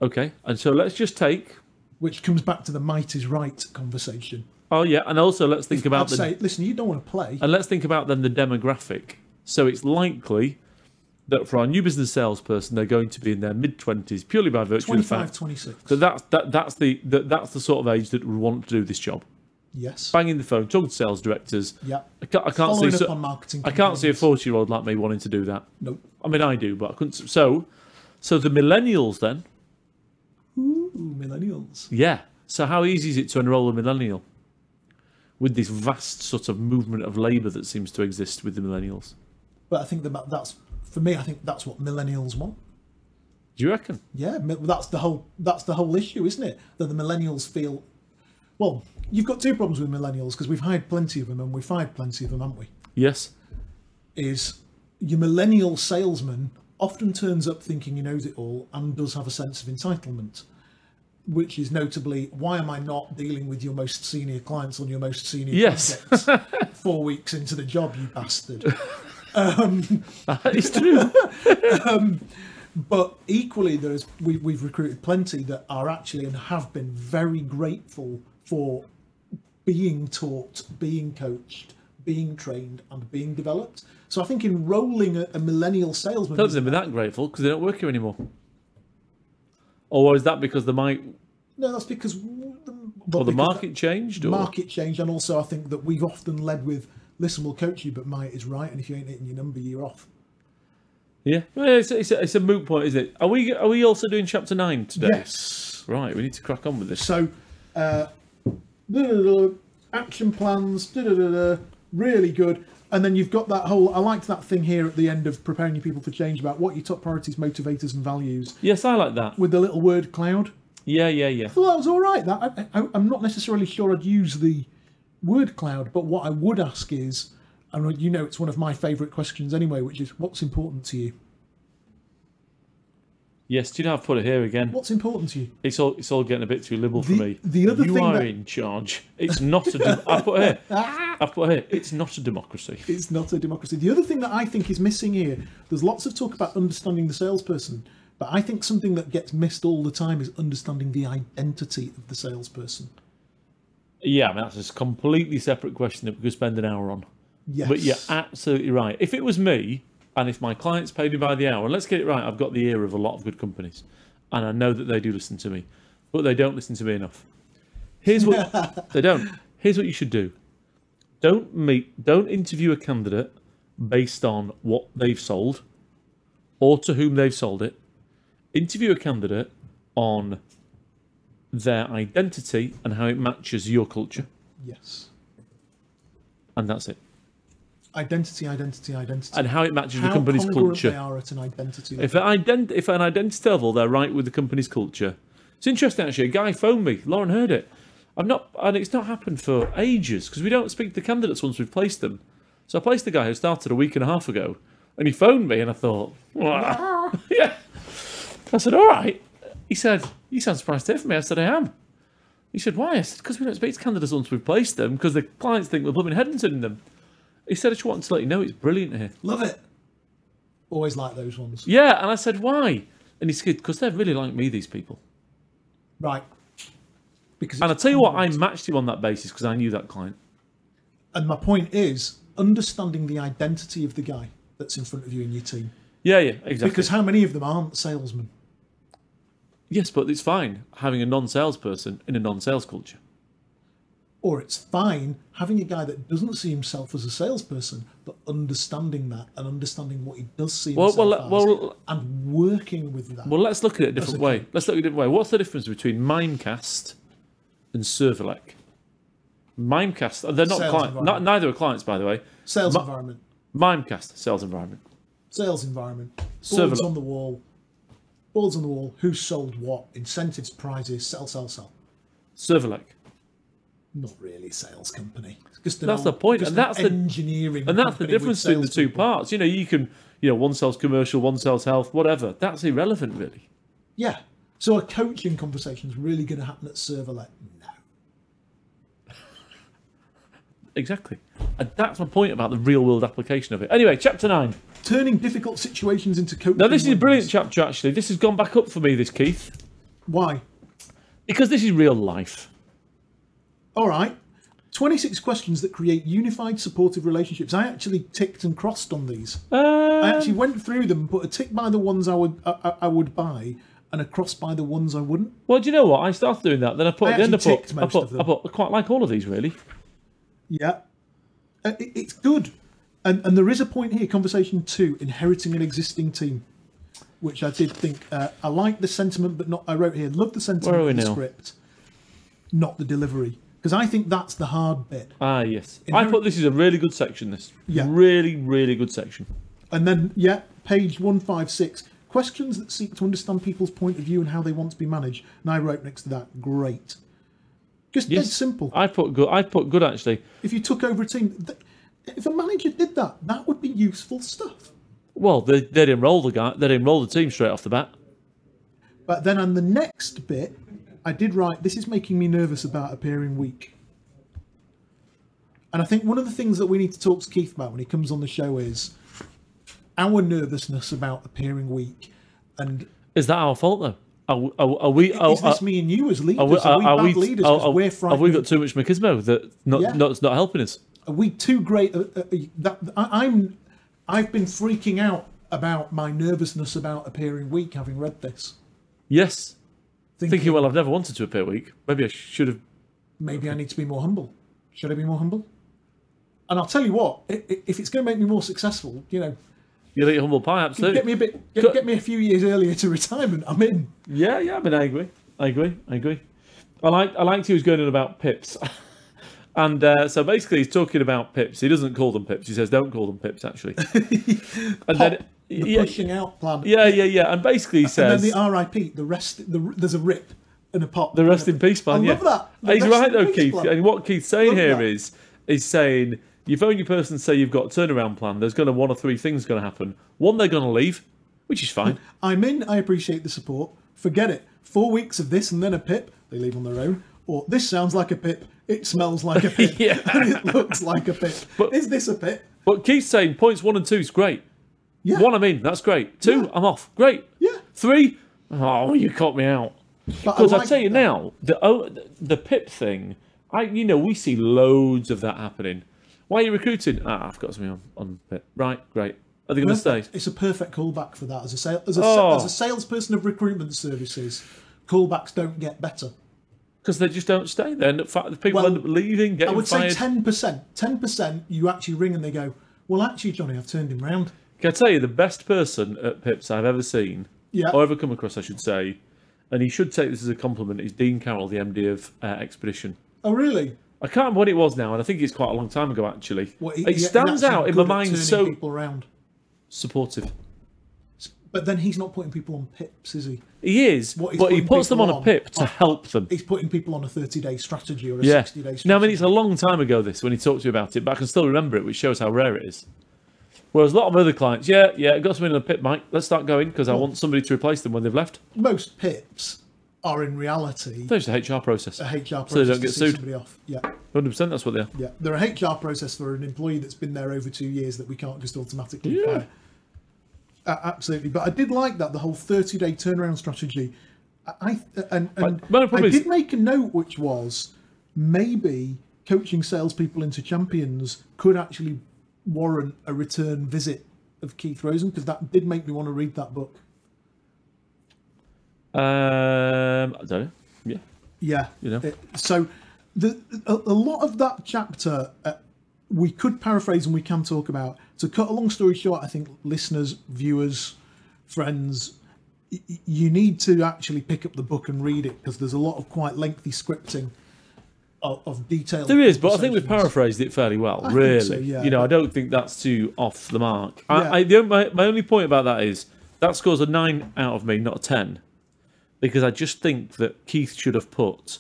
Okay. And so let's just take. which comes back to the might is right conversation. Oh yeah, and also let's think about I'd the say, listen, you don't want to play. and let's think about then the demographic. So it's likely that for our new business salesperson, they're going to be in their mid twenties purely by virtue of the 25, fact 26. that that's that, that's the that, that's the sort of age that would want to do this job. Yes. Banging the phone, talking to sales directors. Yeah. I can't, I can't Following see. up on marketing. I can't see a forty-year-old like me wanting to do that. Nope. I mean, I do, but I couldn't. So, so the millennials then, Ooh, millennials. yeah. So how easy is it to enrol a millennial with this vast sort of movement of labour that seems to exist with the millennials? But I think that that's for me. I think that's what millennials want. Do you reckon? Yeah, that's the whole that's the whole issue, isn't it? That the millennials feel. Well, you've got two problems with millennials because we've hired plenty of them and we've fired plenty of them, haven't we? Yes. Is your millennial salesman often turns up thinking he knows it all and does have a sense of entitlement, which is notably why am I not dealing with your most senior clients on your most senior Yes. projects four weeks into the job, you bastard? Um, that is true. Um, but equally, there's we, we've recruited plenty that are actually and have been very grateful for being taught, being coached, being trained, and being developed. So I think enrolling a, a millennial salesman. Don't them be that grateful because they don't work here anymore. Or is that because the might no, that's because the, or the market changed? Or? market changed, and also I think that we've often led with, "Listen, we'll coach you, but might is right, and if you ain't hitting your number, you're off." Yeah, it's, it's, a, it's a moot point, is it? Are we are we also doing chapter nine today? Yes. Right, we need to crack on with this. So, uh, action plans, really good. And then you've got that whole. I liked that thing here at the end of preparing your people for change about what your top priorities, motivators, and values Yes, I like that. with the little word cloud. Yeah, yeah, yeah. I thought that was all right. That I, I, I'm not necessarily sure I'd use the word cloud, but what I would ask is, and you know, it's one of my favourite questions anyway, which is, what's important to you? Yes, do you know I've put it here again? What's important to you? It's all it's all getting a bit too liberal for The- me. the other you thing are that- in charge. It's not a. Dem- I put here. I put here. It's not a democracy. It's not a democracy. The other thing that I think is missing here, there's lots of talk about understanding the salesperson, but I think something that gets missed all the time is understanding the identity of the salesperson. Yeah, I mean, that's a completely separate question that we could spend an hour on. Yes. But you're absolutely right. If it was me, and if my clients paid me by the hour, and let's get it right, I've got the ear of a lot of good companies, and I know that they do listen to me, but they don't listen to me enough. Here's what they don't. Here's what you should do. Don't meet. Don't interview a candidate based on what they've sold, or to whom they've sold it. Interview a candidate on their identity and how it matches your culture, Yes. and that's it. Identity, identity, identity. And how it matches How the company's culture. they are at an identity If level. an, ident- if an identity level, they're right with the company's culture. It's interesting actually. A guy phoned me. Lauren heard it. I've not, and it's not happened for ages because we don't speak to candidates once we've placed them. So I placed the guy who started a week and a half ago, and he phoned me, and I thought, "Wah." yeah. I said, all right. He said, you sound surprised to hear from me. I said, I am. He said, why? I said, because we don't speak to candidates once we've placed them because the clients think we're blooming headhunting them. He said, I just wanted to let you know it's brilliant here. Love it. Always like those ones. Yeah, and I said, why? And he said, because they're really like me, these people. Right. Because And I tell you what, I matched him on that basis because I knew that client. And my point is understanding the identity of the guy that's in front of you in your team. Yeah, yeah, exactly. Because how many of them aren't salesmen? yes, but it's fine having a non-salesperson in a non-sales culture. Or it's fine having a guy that doesn't see himself as a salesperson, but understanding that and understanding what he does see Well, himself well, as, well, and working with that. well. Let's look at it a different a way. Let's look at it a different way. What's the difference between Mimecast and Servelec? Mimecast, they're not clients. Not, neither are clients, by the way. sales Ma- environment, Mimecast, sales environment. sales environment, boards on the wall, boards on the wall. Who sold what? Incentives, prizes, sell, sell, sell. Servelec. Not really a sales company. Just an That's the old- point, just and an that's the- engineering. And that's the difference between the two salespeople. parts. You know, you can, you know, one sells commercial, one sells health, whatever. That's irrelevant, really. Yeah. So a coaching conversation is really going to happen at Servelec? No. Exactly. And that's my point about the real world application of it. Anyway, chapter nine. Turning difficult situations into coaching. Now, this is a brilliant chapter, actually. This has gone back up for me, this, Keith, Why? because this is real life. All right. 26 questions that create unified supportive relationships. I actually ticked and crossed on these. I Uh, actually went through them, and put a tick by the ones I would I, I- I would buy and a cross by the ones I wouldn't. well, do you know what? I started doing that. Then I put I at the end, I put, I put, of them. I put, I quite like all of these, really. Yeah. Uh, it- it's good. And, and there is a point here, conversation two, inheriting an existing team, which I did think, uh, I like the sentiment, but not, I wrote here, love the sentiment Where are we of the now? script, not the delivery. Because I think that's the hard bit. Ah, yes. I Inherent- put this is a really good section, this. Yeah. Really, really good section. And then, yeah, page 156, questions that seek to understand people's point of view and how they want to be managed. And I wrote next to that, great. Just dead simple. I put good. I put good, actually. If you took over a team, th- if a manager did that, that would be useful stuff. Well, they, they'd enroll the guy. They'd enroll the team straight off the bat. But then on the next bit, I did write, this is making me nervous about appearing weak. And I think one of the things that we need to talk to Keith about when he comes on the show is our nervousness about appearing weak. And Is that our fault, though? Are, we- are, are we? Are, is this me and you as leaders? Are we, Are, we bad we, leaders are- are- we're have we got too much machismo that not, Yeah. not, not helping us? Are we too great? Uh, uh, that I, I'm. I've been freaking out about my nervousness about appearing weak, having read this. Yes. Thinking, Thinking, well, I've never wanted to appear weak. Maybe I should have. maybe I need to be more humble. Should I be more humble? And I'll tell you what, i- i- if it's going to make me more successful, you know, You eat humble pie, absolutely. get me a bit, get, get me a few years earlier to retirement. I'm in. Yeah, yeah, but I agree. I agree. I agree. I like. I liked he was going on about pips, and uh, so basically he's talking about pips. He doesn't call them pips. He says don't call them pips actually. and then the yeah, pushing out plan. yeah, yeah, yeah. And basically he and says then the RIP, the rest, the, there's a rip and a pop. the rest in peace plan. I yeah. love that. The He's right though, Keith. plan. And what Keith's saying here that. is is saying you phone your person and say you've got a turnaround plan. There's going to one or three things going to happen. One, they're going to leave, which is fine. I'm in. I appreciate the support. Forget it. Four weeks of this and then a pip. They leave on their own. Or this sounds like a pip. It smells like a pip. Yeah. and it looks like a pip. But- is this a pip? But Keith's saying points one and two is great. Yeah. One, I'm in. That's great. Two, Yeah. I'm off. Great. Yeah. Three, oh, you caught me out. But Because I like tell you that. now, the oh, the pip thing, I you know we see loads of that happening. Why are you recruiting? Ah, I've got something on on pip. Right, great. Are they going to stay? It's a perfect callback for that. As a sale, as a, Oh. as a salesperson of recruitment services, callbacks don't get better. Because they just don't stay. They end up people Well, end up leaving, I getting would say ten percent. Ten percent. You actually ring and they go, "Well, actually, Johnny, I've turned him round." Can I tell you the best person at pips I've ever seen, Yeah. or ever come across, I should say, and he should take this as a compliment. Is Dean Carroll, the MD of uh, Expedition. Oh, really? I can't remember what it was now, and I think it's quite a long time ago actually. Well, it he- he- stands out in my mind so people around. supportive. But then he's not putting people on pips, is he? He is, What but he puts them on people a pip to help them. He's putting people on a 30 day strategy or a Yeah. 60 day strategy. Now, I mean, it's a long time ago this when he talked to me about it, but I can still remember it, which shows how rare it is. Whereas a lot of other clients, yeah, yeah, got something in a pip, Mike. Let's start going because I want somebody to replace them when they've left. Most pips are in reality There's the HR process. a HR process So they don't get sued. somebody off. Yeah, 100%, that's what they are. yeah. They're a HR process for an employee that's been there over two years that we can't just automatically Yeah. fire. Uh, absolutely, but I did like that the whole 30 day turnaround strategy. I I- and, and But- but I is- did make a note, which was maybe coaching salespeople into champions could actually warrant a return visit of Keith Rosen because that did make me want to read that book. Um, I don't know. Yeah. Yeah, You know. It- so the, a, a lot of that chapter uh, we could paraphrase and we can talk about. To cut a long story short, I think listeners, viewers, friends, y- you need to actually pick up the book and read it because there's a lot of quite lengthy scripting of, of detail. There is, but I think we've paraphrased it fairly well. think really, so, yeah, you know, but- I don't think that's too off the mark. Yeah. I, I, the, my, my only point about that is that scores a nine out of me, not a ten, because I just think that Keith should have put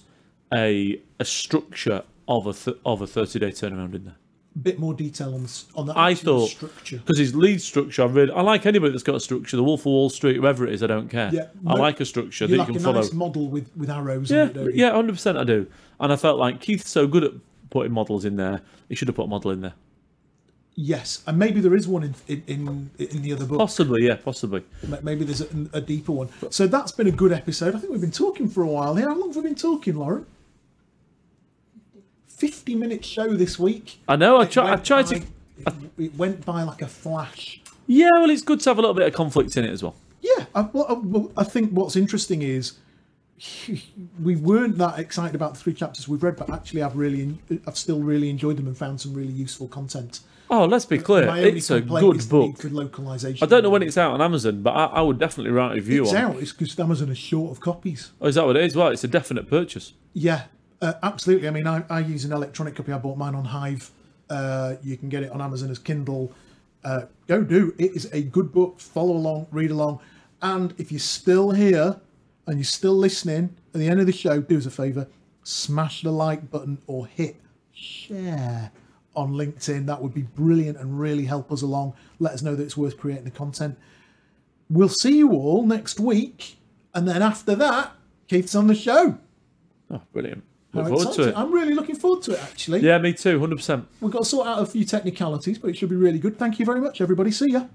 a a structure of a th- of a thirty day turnaround in there. Bit more detail on on that I thought structure. because his lead structure, I really I like anybody that's got a structure. The Wolf of Wall Street, whoever it is, I don't care. Yeah, I like a structure You that like you a can follow. nice model with, with arrows. Yeah, it, yeah, hundred percent, I do. And I felt like Keith's so good at putting models in there. He should have put a model in there. Yes, and maybe there is one in in, in, in the other book. Possibly, yeah, possibly. Maybe there's a, a deeper one. So that's been a good episode. I think we've been talking for a while here. How long have we been talking, Lauren? 50 minute show this week. I know. I try. I tried to. by- It, went by like a flash. Yeah, well, it's good to have a little bit of conflict in it as well. Yeah, I, well, I, well, I think what's interesting is we weren't that excited about the three chapters we've read, but actually, I've really, I've still really enjoyed them and found some really useful content. Oh, let's be clear. It's a good is the need book. for localization. I don't know when it's out on Amazon, but I, I would definitely write a review on It's on. out. It's because Amazon is short of copies. Oh, is that what it is? Well, it's a definite purchase. Yeah, uh, absolutely. I mean, I, I use an electronic copy. I bought mine on Hive. Uh, you can get it on Amazon as Kindle. Uh, go do. It is a good book. Follow along, read along. And if you're still here and you're still listening at the end of the show, do us a favour smash the like button or hit share on LinkedIn. That would be brilliant and really help us along. Let us know that it's worth creating the content. We'll see you all next week. And then after that, Keith's on the show. Oh, brilliant. Look forward to it. I'm really looking forward to it, actually. Yeah, me too. Hundred percent. We've got to sort out a few technicalities, but it should be really good. Thank you very much, everybody. See ya.